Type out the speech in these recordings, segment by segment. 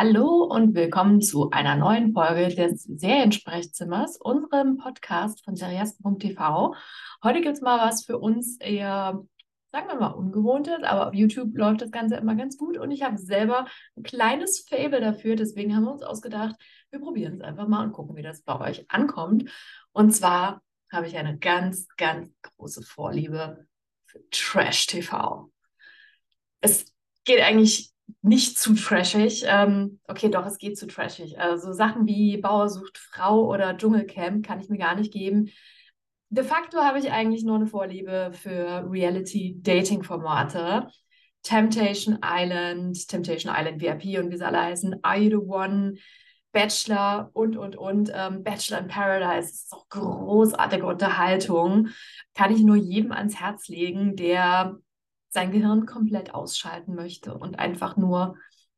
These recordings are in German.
Hallo und willkommen zu einer neuen Folge des Seriensprechzimmers, unserem Podcast von seriasten.tv. Heute gibt es mal was für uns eher, sagen wir mal, ungewohntes, aber auf YouTube läuft das Ganze immer ganz gut und ich habe selber ein kleines Fable dafür. Deswegen haben wir uns ausgedacht, wir probieren es einfach mal und gucken, wie das bei euch ankommt. Und zwar habe ich eine ganz, ganz große Vorliebe für Trash-TV. Es geht eigentlich nicht zu trashig. Ähm, okay, doch, es geht zu trashig. Also Sachen wie Bauer sucht Frau oder Dschungelcamp kann ich mir gar nicht geben. De facto habe ich eigentlich nur eine Vorliebe für Reality-Dating-Formate. Temptation Island, Temptation Island VIP und wie sie alle heißen, Are You the One, Bachelor und, und, und. Ähm, Bachelor in Paradise ist auch großartige Unterhaltung. Kann ich nur jedem ans Herz legen, der sein Gehirn komplett ausschalten möchte und einfach nur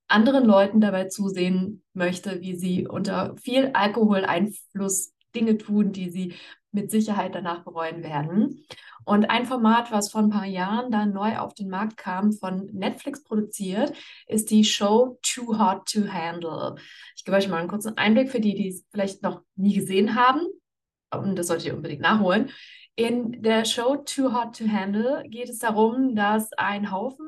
anderen Leuten dabei zusehen möchte, wie sie unter viel Alkoholeinfluss Dinge tun, die sie mit Sicherheit danach bereuen werden. Und ein Format, was vor ein paar Jahren dann neu auf den Markt kam, von Netflix produziert, ist die Show Too Hot to Handle. Ich gebe euch mal einen kurzen Einblick für die, die es vielleicht noch nie gesehen haben. Und das solltet ihr unbedingt nachholen. In der Show Too Hot to Handle geht es darum, dass ein Haufen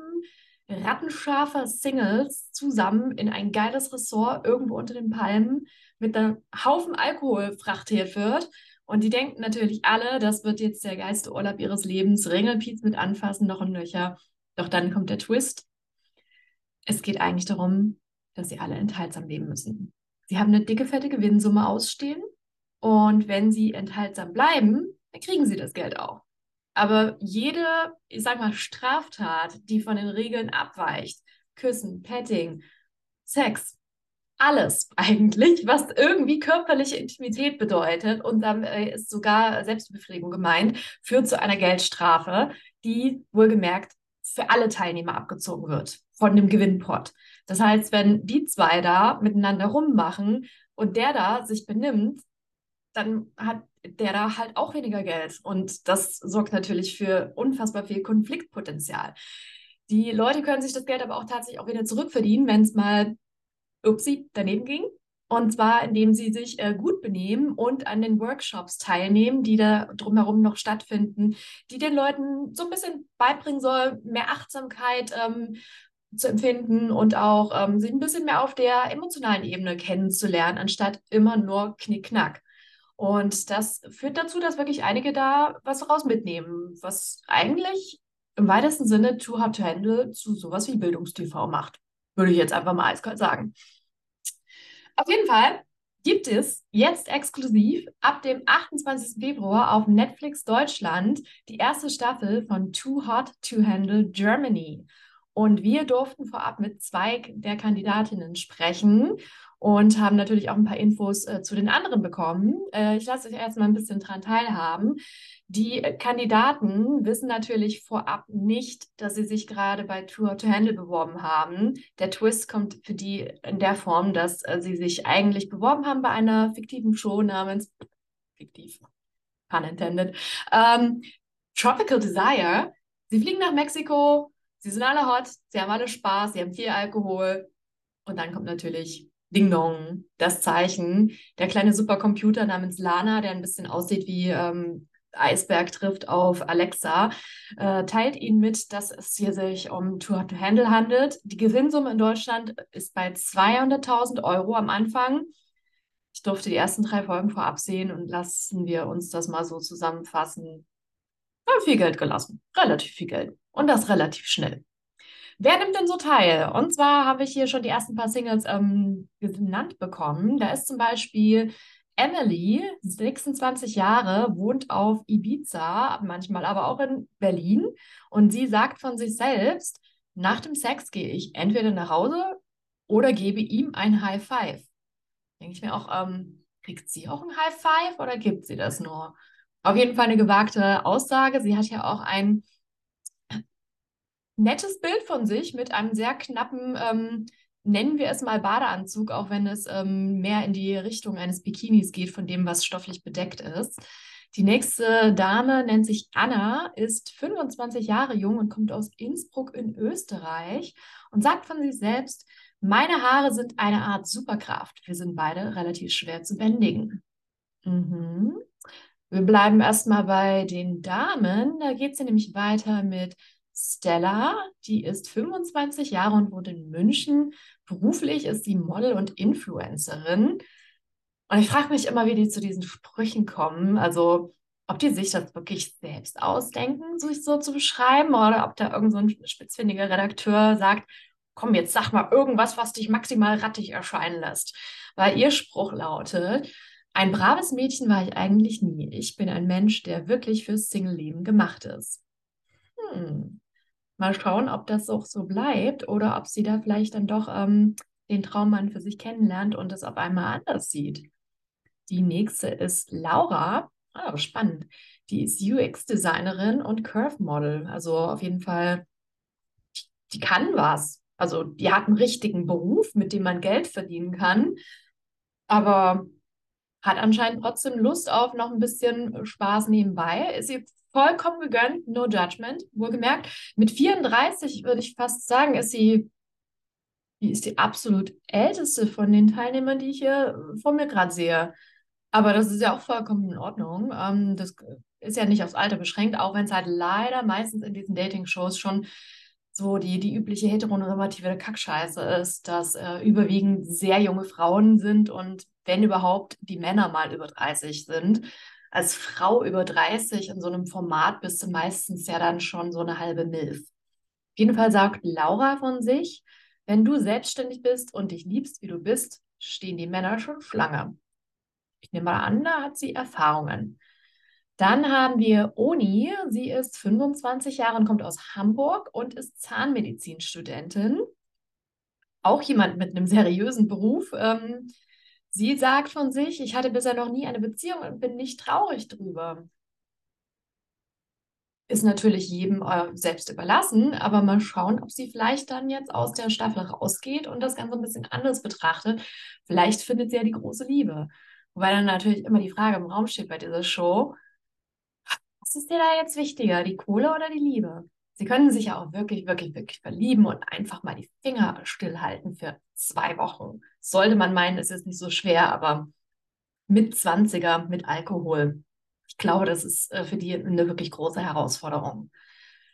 rattenscharfer Singles zusammen in ein geiles Ressort irgendwo unter den Palmen mit einem Haufen Alkohol frachtiert wird. Und die denken natürlich alle, das wird jetzt der geilste Urlaub ihres Lebens, Ringelpiez mit anfassen, noch und nöcher. Doch dann kommt der Twist. Es geht eigentlich darum, dass sie alle enthaltsam leben müssen. Sie haben eine dicke, fette Gewinnsumme ausstehen. Und wenn sie enthaltsam bleiben, dann kriegen sie das Geld auch. Aber jede, ich sag mal, Straftat, die von den Regeln abweicht, Küssen, Petting, Sex, alles eigentlich, was irgendwie körperliche Intimität bedeutet und dann äh, ist sogar Selbstbefriedigung gemeint, führt zu einer Geldstrafe, die wohlgemerkt für alle Teilnehmer abgezogen wird von dem Gewinnpot. Das heißt, wenn die zwei da miteinander rummachen und der da sich benimmt, dann hat der da halt auch weniger Geld. Und das sorgt natürlich für unfassbar viel Konfliktpotenzial. Die Leute können sich das Geld aber auch tatsächlich auch wieder zurückverdienen, wenn es mal, upsie, daneben ging. Und zwar, indem sie sich äh, gut benehmen und an den Workshops teilnehmen, die da drumherum noch stattfinden, die den Leuten so ein bisschen beibringen soll, mehr Achtsamkeit ähm, zu empfinden und auch ähm, sich ein bisschen mehr auf der emotionalen Ebene kennenzulernen, anstatt immer nur Knickknack. Und das führt dazu, dass wirklich einige da was raus mitnehmen, was eigentlich im weitesten Sinne Too Hard to Handle zu sowas wie Bildungstv macht. Würde ich jetzt einfach mal eiskalt sagen. Auf jeden Fall gibt es jetzt exklusiv ab dem 28. Februar auf Netflix Deutschland die erste Staffel von Too Hot to Handle Germany. Und wir durften vorab mit zwei der Kandidatinnen sprechen und haben natürlich auch ein paar Infos äh, zu den anderen bekommen. Äh, ich lasse euch erstmal ein bisschen dran teilhaben. Die Kandidaten wissen natürlich vorab nicht, dass sie sich gerade bei Tour to Handle beworben haben. Der Twist kommt für die in der Form, dass äh, sie sich eigentlich beworben haben bei einer fiktiven Show namens fiktiv, pun intended, ähm, Tropical Desire. Sie fliegen nach Mexiko, sie sind alle hot, sie haben alle Spaß, sie haben viel Alkohol und dann kommt natürlich Ding Dong, das Zeichen. Der kleine Supercomputer namens Lana, der ein bisschen aussieht wie ähm, Eisberg trifft auf Alexa, äh, teilt ihnen mit, dass es hier sich um Tour to Handle handelt. Die Gewinnsumme in Deutschland ist bei 200.000 Euro am Anfang. Ich durfte die ersten drei Folgen vorab sehen und lassen wir uns das mal so zusammenfassen. Wir haben viel Geld gelassen, relativ viel Geld und das relativ schnell. Wer nimmt denn so teil? Und zwar habe ich hier schon die ersten paar Singles ähm, genannt bekommen. Da ist zum Beispiel Emily, 26 Jahre, wohnt auf Ibiza, manchmal aber auch in Berlin. Und sie sagt von sich selbst, nach dem Sex gehe ich entweder nach Hause oder gebe ihm ein High Five. Denke ich mir auch, ähm, kriegt sie auch ein High Five oder gibt sie das nur? Auf jeden Fall eine gewagte Aussage. Sie hat ja auch ein nettes Bild von sich mit einem sehr knappen, ähm, nennen wir es mal Badeanzug, auch wenn es ähm, mehr in die Richtung eines Bikinis geht, von dem, was stofflich bedeckt ist. Die nächste Dame nennt sich Anna, ist 25 Jahre jung und kommt aus Innsbruck in Österreich und sagt von sich selbst, Meine Haare sind eine Art Superkraft. Wir sind beide relativ schwer zu bändigen. Mhm. Wir bleiben erstmal bei den Damen. Da geht es nämlich weiter mit Stella. Die ist 25 Jahre und wohnt in München. Beruflich ist sie Model und Influencerin. Und ich frage mich immer, wie die zu diesen Sprüchen kommen. Also, ob die sich das wirklich selbst ausdenken, sich so zu beschreiben, oder ob da irgend so spitzfindiger Redakteur sagt, komm, jetzt sag mal irgendwas, was dich maximal rattig erscheinen lässt. Weil ihr Spruch lautet, ein braves Mädchen war ich eigentlich nie. Ich bin ein Mensch, der wirklich fürs Single-Leben gemacht ist. Hm. Mal schauen, ob das auch so bleibt oder ob sie da vielleicht dann doch ähm, den Traummann für sich kennenlernt und es auf einmal anders sieht. Die nächste ist Laura. Ah, spannend. Die ist UX-Designerin und Curve-Model. Also auf jeden Fall, die kann was. Also die hat einen richtigen Beruf, mit dem man Geld verdienen kann. Aber hat anscheinend trotzdem Lust auf noch ein bisschen Spaß nebenbei. Ist ihr vollkommen gegönnt, no judgment, wohlgemerkt. Mit 34 würde ich fast sagen, ist sie, die ist die absolut älteste von den Teilnehmern, die ich hier vor mir gerade sehe. Aber das ist ja auch vollkommen in Ordnung. Ähm, das ist ja nicht aufs Alter beschränkt, auch wenn es halt leider meistens in diesen Dating-Shows schon so die, die übliche heteronormative Kackscheiße ist, dass äh, überwiegend sehr junge Frauen sind und wenn überhaupt die Männer mal über 30 sind. Als Frau über 30 in so einem Format bist du meistens ja dann schon so eine halbe Milf. Auf jeden Fall sagt Laura von sich, wenn du selbstständig bist und dich liebst, wie du bist, stehen die Männer schon Schlange. Ich nehme mal an, da hat sie Erfahrungen. Dann haben wir Oni. Sie ist 25 Jahre und kommt aus Hamburg und ist Zahnmedizinstudentin. Auch jemand mit einem seriösen Beruf. Ähm, sie sagt von sich, ich hatte bisher noch nie eine Beziehung und bin nicht traurig drüber. Ist natürlich jedem äh, selbst überlassen, aber mal schauen, ob sie vielleicht dann jetzt aus der Staffel rausgeht und das Ganze ein bisschen anders betrachtet. Vielleicht findet sie ja die große Liebe. Wobei dann natürlich immer die Frage im Raum steht bei dieser Show, was ist dir da jetzt wichtiger, die Kohle oder die Liebe? Sie können sich ja auch wirklich, wirklich, wirklich verlieben und einfach mal die Finger stillhalten für zwei Wochen. Sollte man meinen, ist nicht so schwer, aber mit 20er, mit Alkohol. Ich glaube, das ist äh, für die eine wirklich große Herausforderung.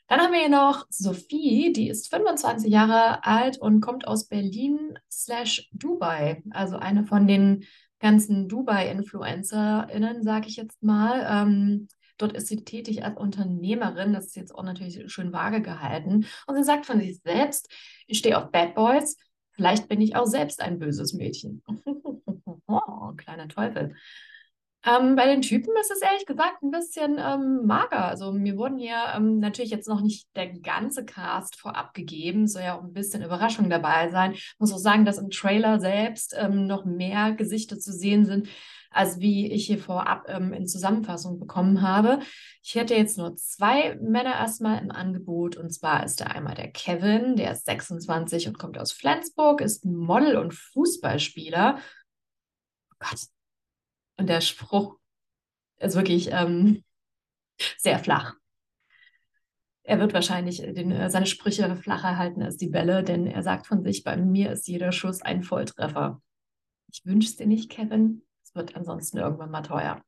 Dann haben wir hier noch Sophie, die ist 25 Jahre alt und kommt aus Berlin slash Dubai. Also eine von den ganzen Dubai-InfluencerInnen, sage ich jetzt mal. Ähm, Dort ist sie tätig als Unternehmerin. Das ist jetzt auch natürlich schön vage gehalten. Und sie sagt von sich selbst, ich stehe auf Bad Boys. Vielleicht bin ich auch selbst ein böses Mädchen. oh, kleiner Teufel. Ähm, bei den Typen ist es ehrlich gesagt ein bisschen ähm, mager. Also mir wurden hier ähm, natürlich jetzt noch nicht der ganze Cast vorab gegeben, soll ja auch ein bisschen Überraschung dabei sein. Ich muss auch sagen, dass im Trailer selbst ähm, noch mehr Gesichter zu sehen sind, als wie ich hier vorab ähm, in Zusammenfassung bekommen habe. Ich hätte jetzt nur zwei Männer erstmal im Angebot und zwar ist da einmal der Kevin, der ist 26 und kommt aus Flensburg, ist Model und Fußballspieler. Oh Gott. Und der Spruch ist wirklich ähm, sehr flach. Er wird wahrscheinlich den, äh, seine Sprüche flacher halten als die Bälle, denn er sagt von sich, bei mir ist jeder Schuss ein Volltreffer. Ich wünsche es dir nicht, Kevin. Es wird ansonsten irgendwann mal teuer.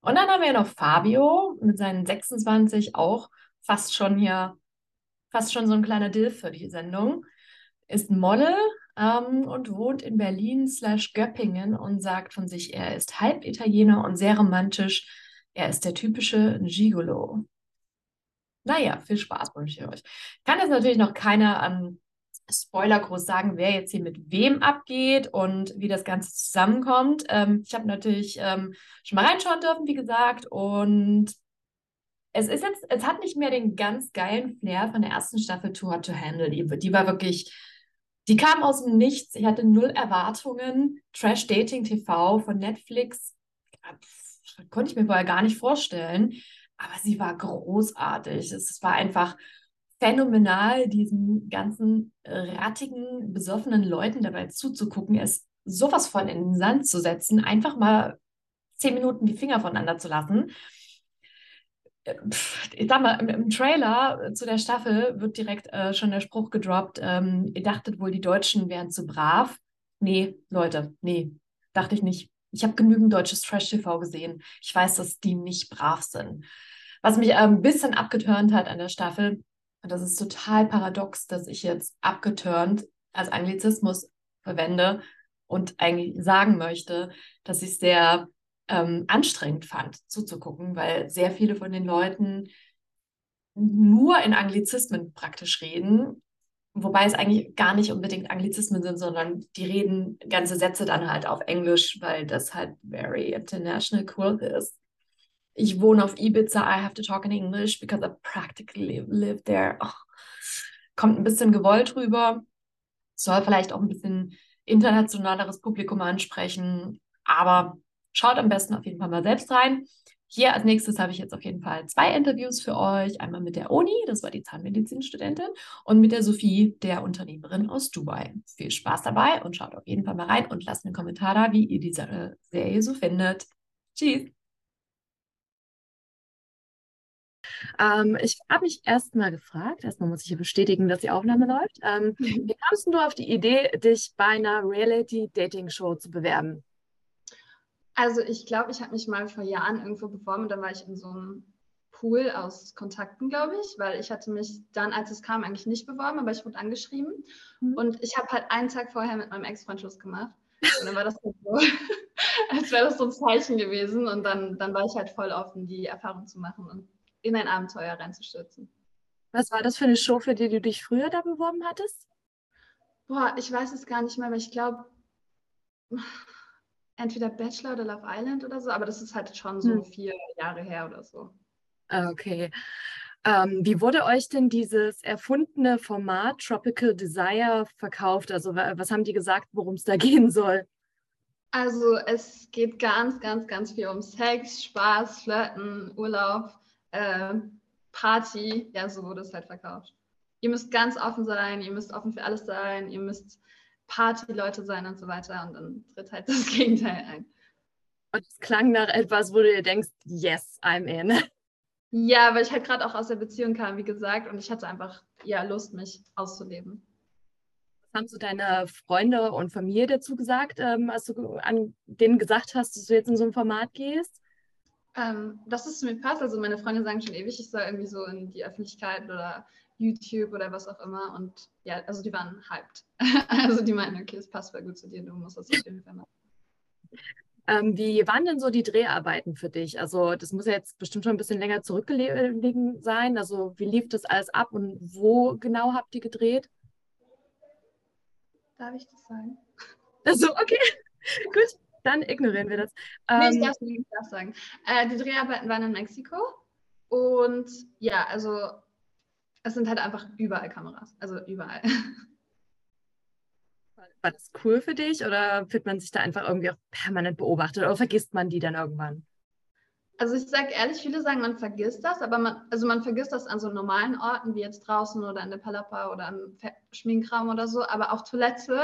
Und dann haben wir noch Fabio mit seinen 26 auch fast schon hier, fast schon so ein kleiner Dill für die Sendung. Ist Model ähm, und wohnt in Berlin slash Göppingen und sagt von sich, er ist halb Italiener und sehr romantisch. Er ist der typische Gigolo. Naja, viel Spaß wünsche ich euch. Kann jetzt natürlich noch keiner ähm, Spoiler groß sagen, wer jetzt hier mit wem abgeht und wie das Ganze zusammenkommt. Ähm, ich habe natürlich ähm, schon mal reinschauen dürfen, wie gesagt, und es ist jetzt, es hat nicht mehr den ganz geilen Flair von der ersten Staffel Too Hot to Handle. Die, die war wirklich, die kam aus dem Nichts. Ich hatte null Erwartungen. Trash Dating TV von Netflix konnte ich mir vorher gar nicht vorstellen. Aber sie war großartig. Es war einfach phänomenal, diesen ganzen rattigen, besoffenen Leuten dabei zuzugucken, es sowas von in den Sand zu setzen, einfach mal zehn Minuten die Finger voneinander zu lassen. ich sag mal, im, Trailer zu der Staffel wird direkt äh, schon der Spruch gedroppt, ähm, ihr dachtet wohl, die Deutschen wären zu brav. Nee, Leute, nee, dachte ich nicht. Ich habe genügend deutsches Trash-TV gesehen. Ich weiß, dass die nicht brav sind. Was mich äh, ein bisschen abgeturnt hat an der Staffel, und das ist total paradox, dass ich jetzt abgeturnt als Anglizismus verwende und eigentlich sagen möchte, dass ich sehr ähm, anstrengend fand zuzugucken, weil sehr viele von den Leuten nur in Anglizismen praktisch reden, wobei es eigentlich gar nicht unbedingt Anglizismen sind, sondern die reden ganze Sätze dann halt auf Englisch, weil das halt very international cool ist. Ich wohne auf Ibiza, I have to talk in English because I practically live there. Oh, kommt ein bisschen gewollt rüber, soll vielleicht auch ein bisschen internationaleres Publikum ansprechen, aber Schaut am besten auf jeden Fall mal selbst rein. Hier als nächstes habe ich jetzt auf jeden Fall zwei Interviews für euch. Einmal mit der Oni, das war die Zahnmedizinstudentin, und mit der Sophie, der Unternehmerin aus Dubai. Viel Spaß dabei und schaut auf jeden Fall mal rein und lasst einen Kommentar da, wie ihr diese Serie so findet. Tschüss! Ähm, ich habe mich erstmal gefragt, erstmal muss ich hier bestätigen, dass die Aufnahme läuft. Ähm, wie kamst du auf die Idee, dich bei einer Reality-Dating-Show zu bewerben? Also ich glaube, ich habe mich mal vor Jahren irgendwo beworben und dann war ich in so einem Pool aus Kontakten, glaube ich, weil ich hatte mich dann, als es kam, eigentlich nicht beworben, aber ich wurde angeschrieben. Mhm. Und ich habe halt einen Tag vorher mit meinem Ex-Freund Schluss gemacht. Und dann war das halt so, als wäre das so ein Zeichen gewesen. Und dann, dann war ich halt voll offen, die Erfahrung zu machen und in ein Abenteuer reinzustürzen. Was war das für eine Show, für die du dich früher da beworben hattest? Boah, ich weiß es gar nicht mehr, aber ich glaube, entweder Bachelor oder Love Island oder so, aber das ist halt schon so hm. vier Jahre her oder so. Ah, okay. Ähm, wie wurde euch denn dieses erfundene Format Tropical Desire verkauft? Also was haben die gesagt, worum es da gehen soll? Also es geht ganz, ganz, ganz viel um Sex, Spaß, Flirten, Urlaub, äh, Party. Ja, so wurde es halt verkauft. Ihr müsst ganz offen sein, ihr müsst offen für alles sein, ihr müsst Partyleute sein und so weiter. Und dann tritt halt das Gegenteil ein. Und es klang nach etwas, wo du dir denkst, yes, I'm in. Ja, weil ich halt gerade auch aus der Beziehung kam, wie gesagt, und ich hatte einfach ja Lust, mich auszuleben. Was haben so deine Freunde und Familie dazu gesagt, ähm, als du an denen gesagt hast, dass du jetzt in so ein Format gehst? Ähm, dass es zu mir passt. Also meine Freunde sagen schon ewig, ich soll irgendwie so in die Öffentlichkeit oder YouTube oder was auch immer. Und ja, also die waren hyped. also die meinten, okay, es passt voll gut zu dir, du musst das auf jeden Fall machen. Ähm, wie waren denn so die Dreharbeiten für dich? Also das muss ja jetzt bestimmt schon ein bisschen länger zurückgelegen sein. Also wie lief das alles ab und wo genau habt ihr gedreht? Darf ich das sagen? Also okay, gut, dann ignorieren wir das. Ähm, nee, ich darf, ich darf sagen. Äh, die Dreharbeiten waren in Mexiko und ja, also es sind halt einfach überall Kameras, also überall. War das cool für dich oder fühlt man sich da einfach irgendwie auch permanent beobachtet oder vergisst man die dann irgendwann? Also ich sage ehrlich, viele sagen, man vergisst das, aber man, also man vergisst das an so normalen Orten wie jetzt draußen oder in der Palapa oder im Schminkraum oder so, aber auf Toilette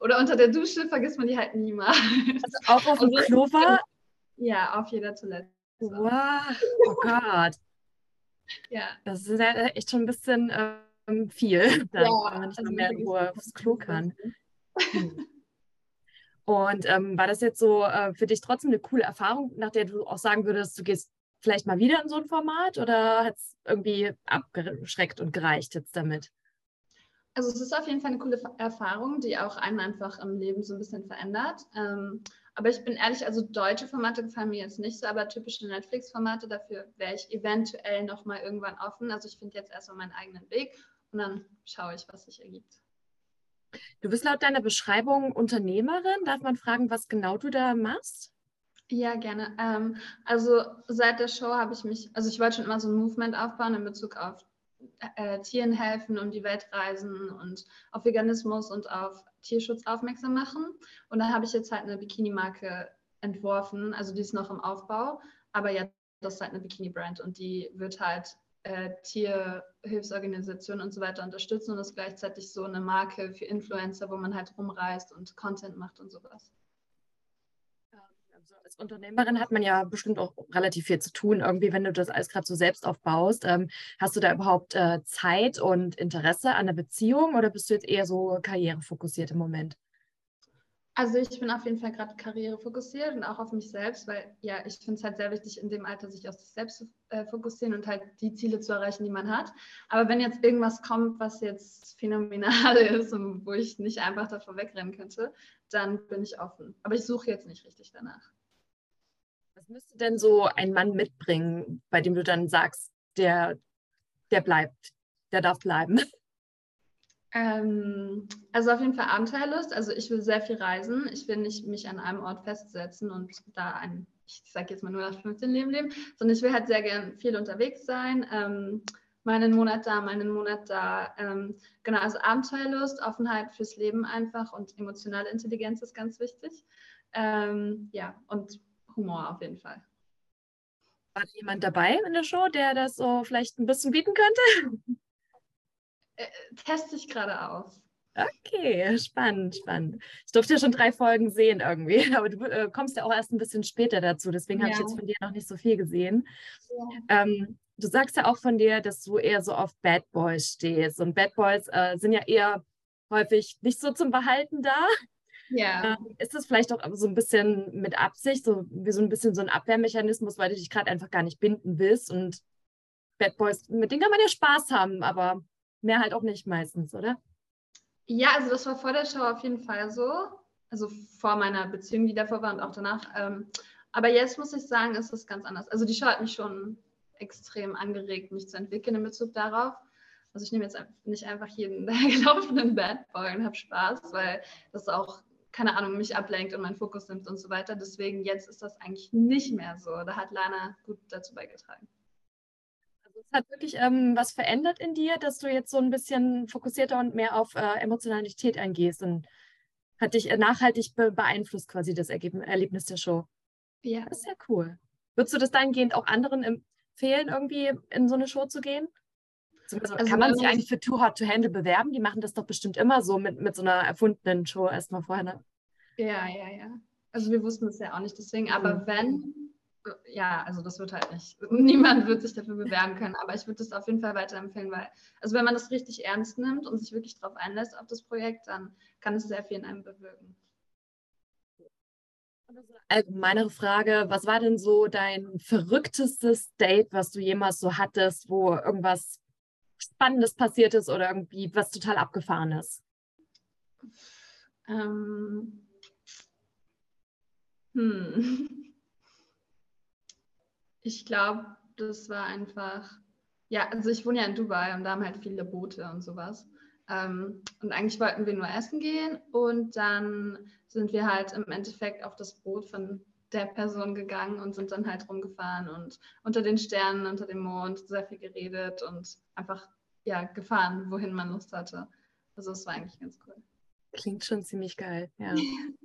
oder unter der Dusche vergisst man die halt niemals. Also auch auf dem Klo war? Ja, auf jeder Toilette. Wow, oh Gott. Ja. Das ist ja echt schon ein bisschen ähm, viel, dann, ja, wenn man nicht also mehr irgendwo aufs Klo kann. Hm. Und ähm, war das jetzt so äh, für dich trotzdem eine coole Erfahrung, nach der du auch sagen würdest, du gehst vielleicht mal wieder in so ein Format oder hat es irgendwie abgeschreckt und gereicht jetzt damit? Also es ist auf jeden Fall eine coole Erfahrung, die auch einen einfach im Leben so ein bisschen verändert. Ähm, aber ich bin ehrlich, also deutsche Formate gefallen mir jetzt nicht so, aber typische Netflix-Formate, dafür wäre ich eventuell nochmal irgendwann offen. Also ich finde jetzt erstmal meinen eigenen Weg und dann schaue ich, was sich ergibt. Du bist laut deiner Beschreibung Unternehmerin. Darf man fragen, was genau du da machst? Ja, gerne. Ähm, also seit der Show habe ich mich, also ich wollte schon immer so ein Movement aufbauen in Bezug auf äh, Tieren helfen, um die Welt reisen und auf Veganismus und auf Tierschutz aufmerksam machen. Und da habe ich jetzt halt eine Bikini-Marke entworfen. Also die ist noch im Aufbau, aber ja, das ist halt eine Bikini-Brand und die wird halt äh, Tierhilfsorganisationen und so weiter unterstützen und ist gleichzeitig so eine Marke für Influencer, wo man halt rumreist und Content macht und sowas. als Unternehmerin hat man ja bestimmt auch relativ viel zu tun, irgendwie, wenn du das alles gerade so selbst aufbaust. Ähm, hast du da überhaupt äh, Zeit und Interesse an der Beziehung oder bist du jetzt eher so karrierefokussiert im Moment? Also ich bin auf jeden Fall gerade karrierefokussiert und auch auf mich selbst, weil ja, ich finde es halt sehr wichtig, in dem Alter sich auf sich selbst zu äh, fokussieren und halt die Ziele zu erreichen, die man hat. Aber wenn jetzt irgendwas kommt, was jetzt phänomenal ist und wo ich nicht einfach davor wegrennen könnte, dann bin ich offen. Aber ich suche jetzt nicht richtig danach. Was müsste denn so ein Mann mitbringen, bei dem du dann sagst, der, der bleibt, der darf bleiben? Ähm, also auf jeden Fall Abenteuerlust. Also ich will sehr viel reisen. Ich will nicht mich an einem Ort festsetzen und da ein, ich sage jetzt mal nur nach 15 Leben leben, sondern ich will halt sehr gern viel unterwegs sein. Ähm, mal Monat da, mal einen Monat da. Ähm, genau, also Abenteuerlust, Offenheit fürs Leben einfach und emotionale Intelligenz ist ganz wichtig. Ähm, ja, und Humor auf jeden Fall. War jemand dabei in der Show, der das so vielleicht ein bisschen bieten könnte? Äh, teste ich gerade aus. Okay, spannend, spannend. Ich durfte ja schon drei Folgen sehen irgendwie, aber du äh, kommst ja auch erst ein bisschen später dazu, deswegen ja. habe ich jetzt von dir noch nicht so viel gesehen. Ja. Ähm, du sagst ja auch von dir, dass du eher so auf Bad Boys stehst und Bad Boys äh, sind ja eher häufig nicht so zum Behalten da. Ja. Ähm, ist das vielleicht auch so ein bisschen mit Absicht, so wie so ein bisschen so ein Abwehrmechanismus, weil du dich gerade einfach gar nicht binden willst und Bad Boys, mit denen kann man ja Spaß haben, aber mehr halt auch nicht meistens, oder? Ja, also das war vor der Show auf jeden Fall so. Also vor meiner Beziehung, die davor war und auch danach. Ähm, aber jetzt muss ich sagen, ist es ganz anders. Also die Show hat mich schon extrem angeregt, mich zu entwickeln in Bezug darauf. Also ich nehme jetzt nicht einfach jeden gelaufenen Bad Boy und habe Spaß, weil das auch, keine Ahnung, mich ablenkt und meinen Fokus nimmt und so weiter. Deswegen jetzt ist das eigentlich nicht mehr so. Da hat Lana gut dazu beigetragen hat wirklich ähm, was verändert in dir, dass du jetzt so ein bisschen fokussierter und mehr auf äh, Emotionalität eingehst und hat dich äh, nachhaltig be beeinflusst quasi das Ergeb Erlebnis der Show. Ja. Das ist ja cool. Würdest du das dahingehend auch anderen empfehlen, irgendwie in so eine Show zu gehen? Also, kann man sich eigentlich für Too Hot to Handle bewerben? Die machen das doch bestimmt immer so mit, mit so einer erfundenen Show erstmal vorher. Ne? Ja, ja, ja. Also wir wussten es ja auch nicht deswegen, aber mhm. wenn, ja, also das wird halt nicht, niemand wird sich dafür bewerben können, aber ich würde das auf jeden Fall weiterempfehlen, weil, also wenn man das richtig ernst nimmt und sich wirklich darauf einlässt auf das Projekt, dann kann es sehr viel in einem bewirken. Allgemeinere Frage, was war denn so dein verrücktestes Date, was du jemals so hattest, wo irgendwas Spannendes passiert ist oder irgendwie was total abgefahrenes? Ähm, hm. Ich glaube, das war einfach, ja, also ich wohne ja in Dubai und da haben halt viele Boote und sowas. Ähm, und eigentlich wollten wir nur essen gehen und dann sind wir halt im Endeffekt auf das Boot von der Person gegangen und sind dann halt rumgefahren und unter den Sternen, unter dem Mond sehr viel geredet und einfach ja gefahren, wohin man Lust hatte. Also es war eigentlich ganz cool. Klingt schon ziemlich geil, ja.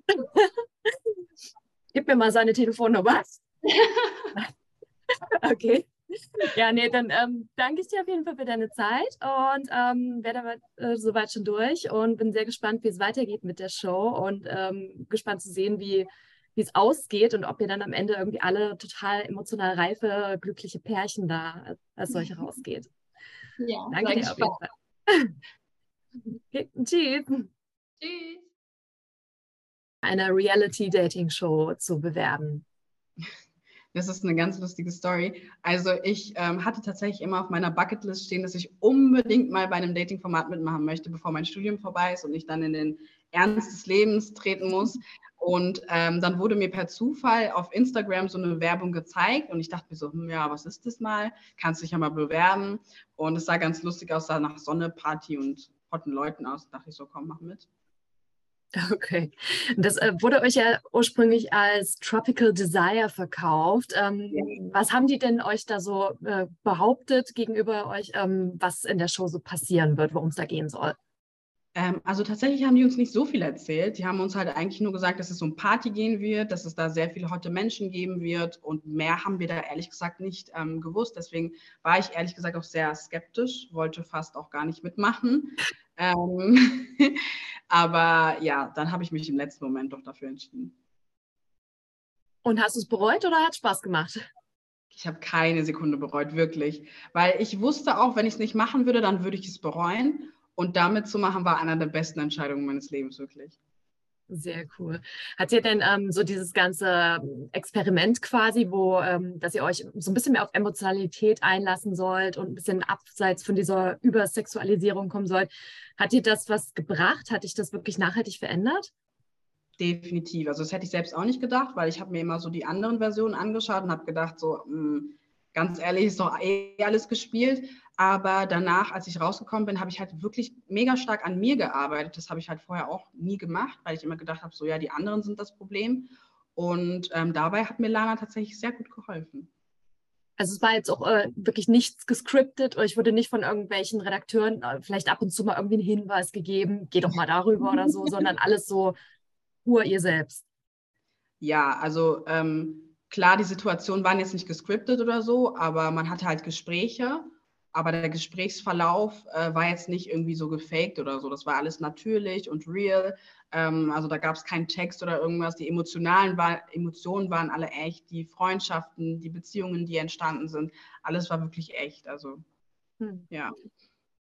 Gib mir mal seine Telefonnummer. okay. Ja, nee, dann ähm, danke ich dir auf jeden Fall für deine Zeit und ähm, werde äh, soweit schon durch und bin sehr gespannt, wie es weitergeht mit der Show und ähm, gespannt zu sehen, wie wie es ausgeht und ob ihr dann am Ende irgendwie alle total emotional reife, glückliche Pärchen da als solche rausgeht. Ja, danke dir auf jeden Fall. tschüss. Tschüss. Eine Reality-Dating-Show zu bewerben. Das ist eine ganz lustige Story. Also ich ähm, hatte tatsächlich immer auf meiner Bucketlist stehen, dass ich unbedingt mal bei einem Dating-Format mitmachen möchte, bevor mein Studium vorbei ist und ich dann in den Ernst des Lebens treten muss. Und ähm, dann wurde mir per Zufall auf Instagram so eine Werbung gezeigt und ich dachte mir so, hm, ja, was ist das mal? Kannst dich ja mal bewerben. Und es sah ganz lustig aus, sah nach Sonne, Party und hotten Leuten aus. Da dachte ich so, komm, mach mit. Okay. Das äh, wurde euch ja ursprünglich als Tropical Desire verkauft. Ähm, ja. Was haben die denn euch da so äh, behauptet gegenüber euch, ähm, was in der Show so passieren wird, worum es da gehen soll? Ähm, also tatsächlich haben die uns nicht so viel erzählt. Die haben uns halt eigentlich nur gesagt, dass es um Party gehen wird, dass es da sehr viele hotte Menschen geben wird und mehr haben wir da ehrlich gesagt nicht ähm, gewusst. Deswegen war ich ehrlich gesagt auch sehr skeptisch, wollte fast auch gar nicht mitmachen. Aber ja, dann habe ich mich im letzten Moment doch dafür entschieden. Und hast du es bereut oder hat es Spaß gemacht? Ich habe keine Sekunde bereut, wirklich. Weil ich wusste auch, wenn ich es nicht machen würde, dann würde ich es bereuen. Und damit zu machen, war einer der besten Entscheidungen meines Lebens, wirklich. Sehr cool. Hat ihr denn ähm, so dieses ganze ähm, Experiment quasi, wo, ähm, dass ihr euch so ein bisschen mehr auf Emotionalität einlassen sollt und ein bisschen abseits von dieser Übersexualisierung kommen sollt, hat dir das was gebracht? Hat dich das wirklich nachhaltig verändert? Definitiv. Also das hätte ich selbst auch nicht gedacht, weil ich habe mir immer so die anderen Versionen angeschaut und habe gedacht, so mh, hm, ganz ehrlich, ist doch eh alles gespielt. Aber danach, als ich rausgekommen bin, habe ich halt wirklich mega stark an mir gearbeitet. Das habe ich halt vorher auch nie gemacht, weil ich immer gedacht habe, so ja, die anderen sind das Problem. Und ähm, dabei hat mir Lana tatsächlich sehr gut geholfen. Also es war jetzt auch äh, wirklich nichts gescriptet oder ich wurde nicht von irgendwelchen Redakteuren äh, vielleicht ab und zu mal irgendwie einen Hinweis gegeben, geh doch mal darüber oder so, sondern alles so pur ihr selbst. Ja, also ähm, klar, die Situationen waren jetzt nicht gescriptet oder so, aber man hatte halt Gespräche aber der Gesprächsverlauf äh, war jetzt nicht irgendwie so gefaked oder so. Das war alles natürlich und real. Ähm, also da gab es keinen Text oder irgendwas. Die emotionalen war, Emotionen waren alle echt. Die Freundschaften, die Beziehungen, die entstanden sind, alles war wirklich echt. Also hm. ja.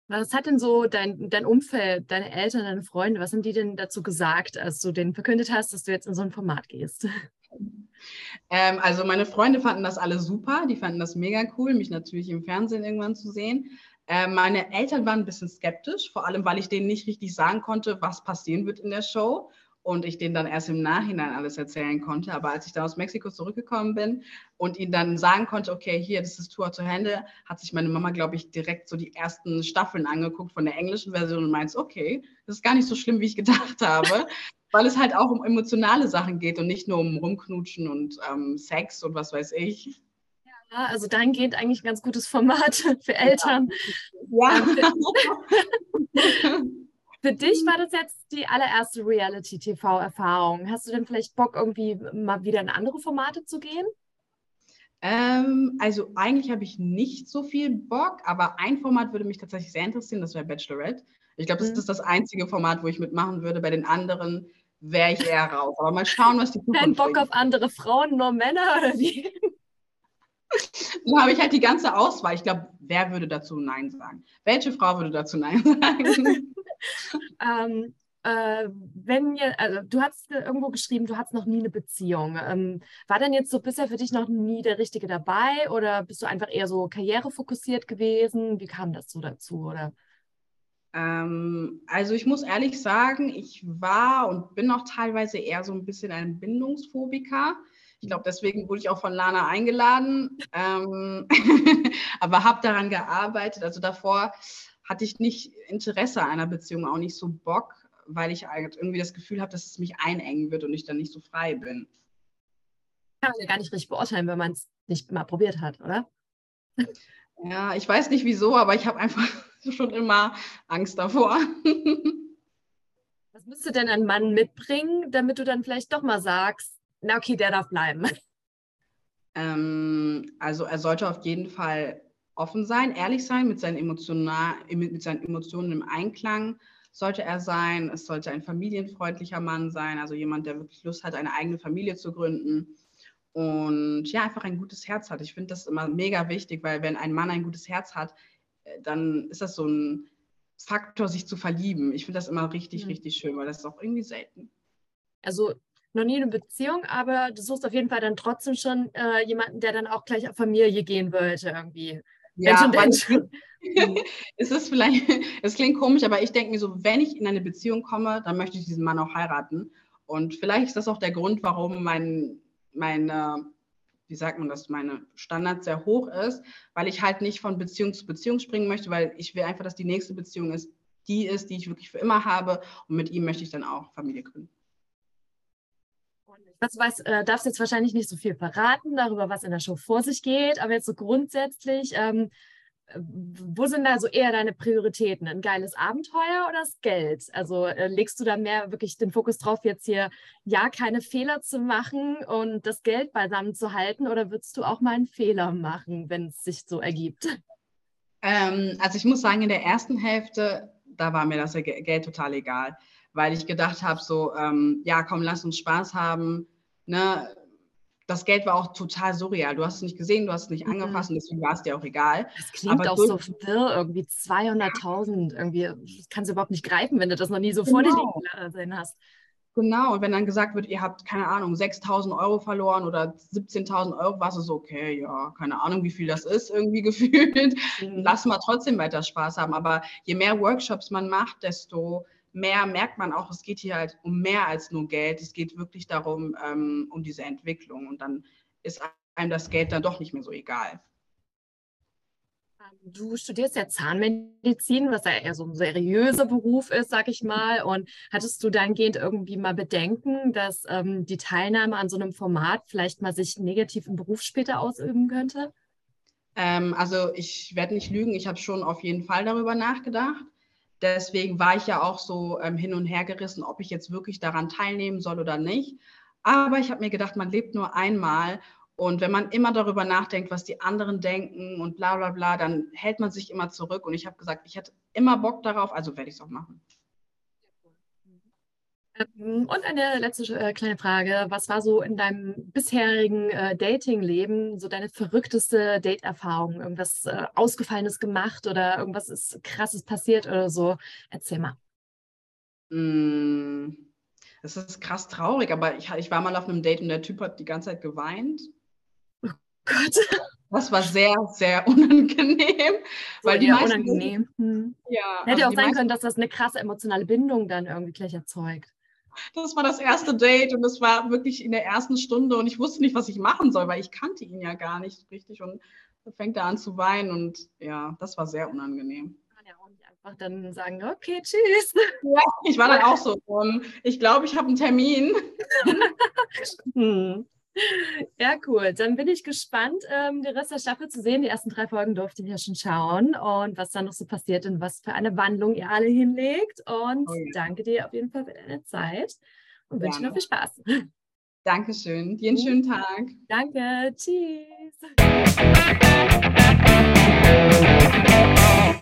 Was hat denn so dein, dein Umfeld, deine Eltern, deine Freunde, was haben die denn dazu gesagt, als du denen verkündet hast, dass du jetzt in so ein Format gehst? Ähm, also meine Freunde fanden das alle super, die fanden das mega cool, mich natürlich im Fernsehen irgendwann zu sehen. Ähm, meine Eltern waren ein bisschen skeptisch, vor allem weil ich denen nicht richtig sagen konnte, was passieren wird in der Show und ich denen dann erst im Nachhinein alles erzählen konnte. Aber als ich dann aus Mexiko zurückgekommen bin und ihnen dann sagen konnte, okay, hier, das ist Tour to Hände, hat sich meine Mama, glaube ich, direkt so die ersten Staffeln angeguckt von der englischen Version und meint, okay, das ist gar nicht so schlimm, wie ich gedacht habe weil es halt auch um emotionale Sachen geht und nicht nur um Rumknutschen und ähm, Sex und was weiß ich. Ja, also dahingehend eigentlich ein ganz gutes Format für Eltern. Ja. ja. Ähm, für dich war das jetzt die allererste Reality-TV-Erfahrung. Hast du denn vielleicht Bock, irgendwie mal wieder in andere Formate zu gehen? Ähm, also eigentlich habe ich nicht so viel Bock, aber ein Format würde mich tatsächlich sehr interessieren, das wäre Bachelorette. Ich glaube, das mhm. ist das einzige Format, wo ich mitmachen würde. Bei den anderen wäre ich eher raus. Aber mal schauen, was die Zukunft Kein Bock bringt. auf andere Frauen, nur Männer oder wie? Dann habe ich halt die ganze Auswahl. Ich glaube, wer würde dazu Nein sagen? Welche Frau würde dazu Nein sagen? ähm, äh, wenn ihr, also du hast irgendwo geschrieben, du hattest noch nie eine Beziehung. Ähm, war denn jetzt so bisher für dich noch nie der Richtige dabei oder bist du einfach eher so karrierefokussiert gewesen? Wie kam das so dazu? Oder? Ähm, also ich muss ehrlich sagen, ich war und bin auch teilweise eher so ein bisschen ein Bindungsphobiker. Ich glaube, deswegen wurde ich auch von Lana eingeladen, ähm, aber habe daran gearbeitet. Also davor hatte ich nicht Interesse an einer Beziehung, auch nicht so Bock, weil ich halt irgendwie das Gefühl habe, dass es mich einengen wird und ich dann nicht so frei bin. Kann man ja gar nicht richtig beurteilen, wenn man es nicht mal probiert hat, oder? Ja, ich weiß nicht wieso, aber ich habe einfach schon immer Angst davor. Was müsste denn ein Mann mitbringen, damit du dann vielleicht doch mal sagst, na okay, der darf bleiben? Ähm, also er sollte auf jeden Fall offen sein, ehrlich sein, mit seinen, Emotional, mit seinen Emotionen im Einklang sollte er sein. Es sollte ein familienfreundlicher Mann sein, also jemand, der wirklich Lust hat, eine eigene Familie zu gründen und ja, einfach ein gutes Herz hat. Ich finde das immer mega wichtig, weil wenn ein Mann ein gutes Herz hat, dann ist das so ein Faktor, sich zu verlieben. Ich finde das immer richtig, mhm. richtig schön, weil das ist auch irgendwie selten. Also noch nie eine Beziehung, aber du suchst auf jeden Fall dann trotzdem schon äh, jemanden, der dann auch gleich auf Familie gehen wollte irgendwie. Ja, es ist vielleicht, es klingt komisch, aber ich denke mir so, wenn ich in eine Beziehung komme, dann möchte ich diesen Mann auch heiraten. Und vielleicht ist das auch der Grund, warum mein meine, wie sagt man das, meine Standard sehr hoch ist, weil ich halt nicht von Beziehung zu Beziehung springen möchte, weil ich will einfach, dass die nächste Beziehung ist, die ist, die ich wirklich für immer habe und mit ihm möchte ich dann auch Familie gründen. Das weiß, äh, darfst jetzt wahrscheinlich nicht so viel verraten darüber, was in der Show vor sich geht, aber jetzt so grundsätzlich, ähm, wo sind da so eher deine Prioritäten? Ein geiles Abenteuer oder das Geld? Also äh, legst du da mehr wirklich den Fokus drauf, jetzt hier ja keine Fehler zu machen und das Geld beisammen zu halten oder würdest du auch mal einen Fehler machen, wenn es sich so ergibt? Ähm, also ich muss sagen, in der ersten Hälfte, da war mir das Geld total egal, weil ich gedacht habe, so, ähm, ja, komm, lass uns Spaß haben. Ne? Das Geld war auch total surreal. Du hast es nicht gesehen, du hast es nicht mhm. angefasst und deswegen war es dir auch egal. Das klingt Aber auch so wirr, irgendwie 200.000, irgendwie, das kannst du überhaupt nicht greifen, wenn du das noch nie so genau. vor dir liegen gesehen hast. Genau, und wenn dann gesagt wird, ihr habt, keine Ahnung, 6.000 Euro verloren oder 17.000 Euro, war es so, okay, ja, keine Ahnung, wie viel das ist, irgendwie gefühlt. Mhm. Lass mal trotzdem weiter Spaß haben. Aber je mehr Workshops man macht, desto mehr merkt man auch, es geht hier halt um mehr als nur Geld. Es geht wirklich darum, ähm, um diese Entwicklung. Und dann ist einem das Geld dann doch nicht mehr so egal. Ähm, du studierst ja Zahnmedizin, was ja eher so ein seriöser Beruf ist, sag ich mal. Und hattest du dahingehend irgendwie mal Bedenken, dass ähm, die Teilnahme an so einem Format vielleicht mal sich negativ im Beruf später ausüben könnte? Ähm, also ich werde nicht lügen, ich habe schon auf jeden Fall darüber nachgedacht. Deswegen war ich ja auch so ähm, hin und her gerissen, ob ich jetzt wirklich daran teilnehmen soll oder nicht. Aber ich habe mir gedacht, man lebt nur einmal. Und wenn man immer darüber nachdenkt, was die anderen denken und bla bla bla, dann hält man sich immer zurück. Und ich habe gesagt, ich hätte immer Bock darauf, also werde ich es auch machen. Ähm, und eine letzte äh, kleine Frage. Was war so in deinem bisherigen äh, Dating-Leben so deine verrückteste Date-Erfahrung? Irgendwas äh, Ausgefallenes gemacht oder irgendwas ist Krasses passiert oder so? Erzähl mal. Mm, das ist krass traurig, aber ich, ich war mal auf einem Date und der Typ hat die ganze Zeit geweint. Oh Gott. Das war sehr, sehr unangenehm. So, weil die meisten, unangenehm. Hm. Ja, Hätte also auch sein können, dass das eine krasse emotionale Bindung dann irgendwie gleich erzeugt das war das erste Date und es war wirklich in der ersten Stunde und ich wusste nicht, was ich machen soll, weil ich kannte ihn ja gar nicht richtig und fängt er an zu weinen und ja, das war sehr unangenehm. Kann ja auch nicht einfach dann sagen, okay, tschüss. Ja, ich war dann auch so, um, ich glaube, ich habe einen Termin. hm. Ja, cool. Dann bin ich gespannt, ähm, den Rest der Staffel zu sehen. Die ersten drei Folgen durfte ich ja schon schauen und was dann noch so passiert und was für eine Wandlung ihr alle hinlegt. Und oh ja. danke dir auf jeden Fall für deine Zeit und wünsche noch viel Spaß. Dankeschön. Dir einen schönen Tag. Danke. Tschüss.